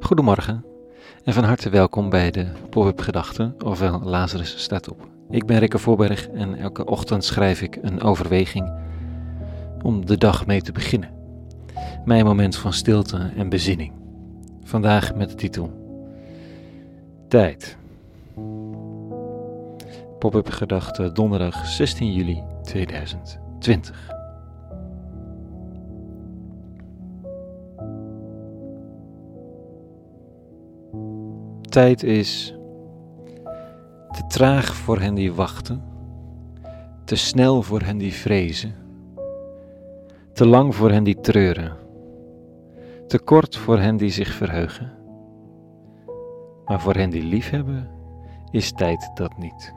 Goedemorgen en van harte welkom bij de Pop-up Gedachten, ofwel Lazarus staat op. Ik ben Rikke Voorberg en elke ochtend schrijf ik een overweging om de dag mee te beginnen. Mijn moment van stilte en bezinning. Vandaag met de titel Tijd. Pop-up Gedachten donderdag 16 juli 2020. Tijd is te traag voor hen die wachten, te snel voor hen die vrezen, te lang voor hen die treuren, te kort voor hen die zich verheugen. Maar voor hen die liefhebben is tijd dat niet.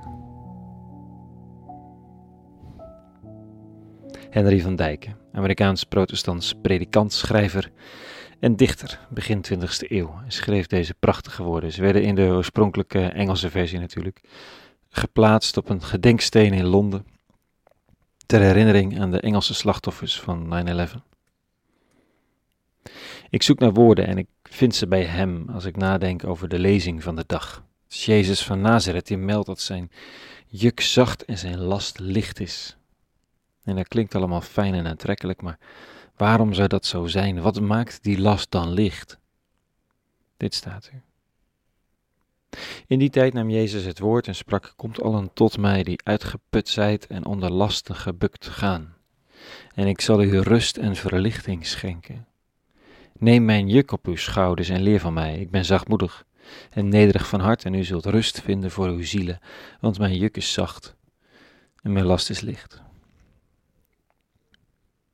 Henry van Dijken, Amerikaans protestants predikant, schrijver en dichter, begin 20e eeuw. Hij schreef deze prachtige woorden. Ze werden in de oorspronkelijke Engelse versie natuurlijk geplaatst op een gedenksteen in Londen ter herinnering aan de Engelse slachtoffers van 9-11. Ik zoek naar woorden en ik vind ze bij hem als ik nadenk over de lezing van de dag. Jezus van Nazareth die meldt dat zijn juk zacht en zijn last licht is. En dat klinkt allemaal fijn en aantrekkelijk, maar Waarom zou dat zo zijn? Wat maakt die last dan licht? Dit staat u. In die tijd nam Jezus het woord en sprak: Komt allen tot mij die uitgeput zijt en onder lasten gebukt gaan, en ik zal u rust en verlichting schenken. Neem mijn juk op uw schouders en leer van mij. Ik ben zachtmoedig en nederig van hart, en u zult rust vinden voor uw zielen, want mijn juk is zacht en mijn last is licht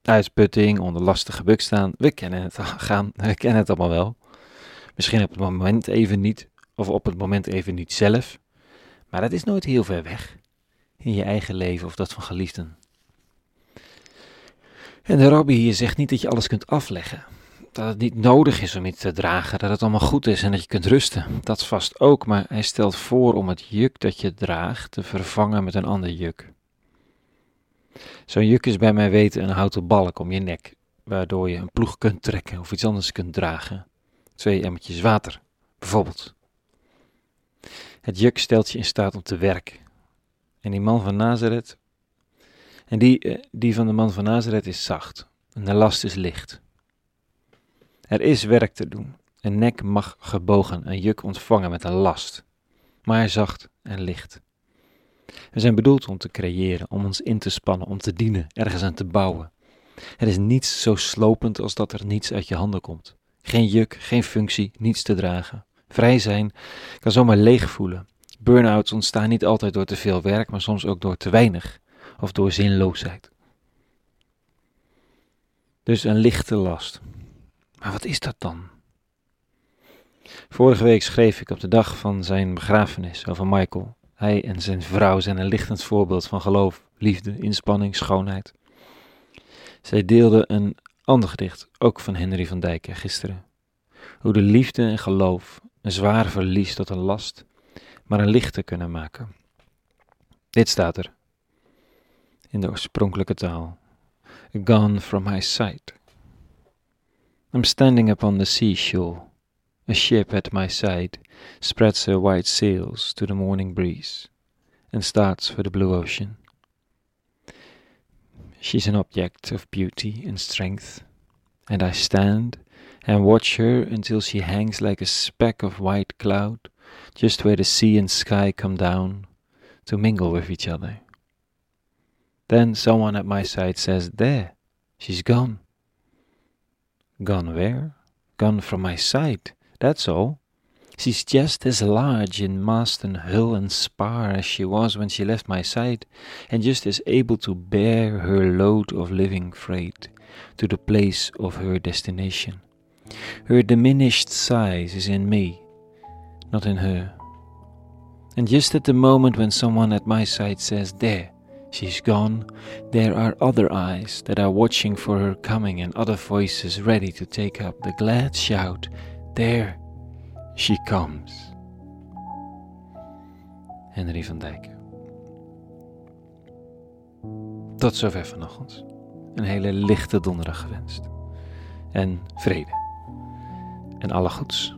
uitputting, onder lastige buk staan. We kennen het, gaan, we kennen het allemaal wel. Misschien op het moment even niet, of op het moment even niet zelf. Maar dat is nooit heel ver weg. In je eigen leven of dat van geliefden. En de rabbi hier zegt niet dat je alles kunt afleggen. Dat het niet nodig is om iets te dragen, dat het allemaal goed is en dat je kunt rusten. Dat vast ook, maar hij stelt voor om het juk dat je draagt te vervangen met een ander juk. Zo'n juk is bij mij weten een houten balk om je nek, waardoor je een ploeg kunt trekken of iets anders kunt dragen. Twee emmertjes water, bijvoorbeeld. Het juk stelt je in staat om te werken. En die man van Nazareth, en die, eh, die van de man van Nazareth is zacht en de last is licht. Er is werk te doen. Een nek mag gebogen, een juk ontvangen met een last, maar zacht en licht. We zijn bedoeld om te creëren, om ons in te spannen, om te dienen, ergens aan te bouwen. Er is niets zo slopend als dat er niets uit je handen komt. Geen juk, geen functie, niets te dragen. Vrij zijn kan zomaar leeg voelen. Burn-outs ontstaan niet altijd door te veel werk, maar soms ook door te weinig of door zinloosheid. Dus een lichte last. Maar wat is dat dan? Vorige week schreef ik op de dag van zijn begrafenis over Michael hij en zijn vrouw zijn een lichtend voorbeeld van geloof, liefde, inspanning, schoonheid. Zij deelden een ander gedicht, ook van Henry van Dijken, gisteren. Hoe de liefde en geloof een zwaar verlies tot een last, maar een lichte kunnen maken. Dit staat er in de oorspronkelijke taal. Gone from my sight. I'm standing upon the seashore. A ship at my side spreads her white sails to the morning breeze and starts for the blue ocean. She's an object of beauty and strength, and I stand and watch her until she hangs like a speck of white cloud just where the sea and sky come down to mingle with each other. Then someone at my side says, There, she's gone. Gone where? Gone from my sight. That's all. She's just as large in mast and hull and spar as she was when she left my side, and just as able to bear her load of living freight to the place of her destination. Her diminished size is in me, not in her. And just at the moment when someone at my side says, There, she's gone, there are other eyes that are watching for her coming and other voices ready to take up the glad shout There she comes. Henry van Dijk. Tot zover vanochtend. Een hele lichte donderdag gewenst. En vrede. En alle goeds.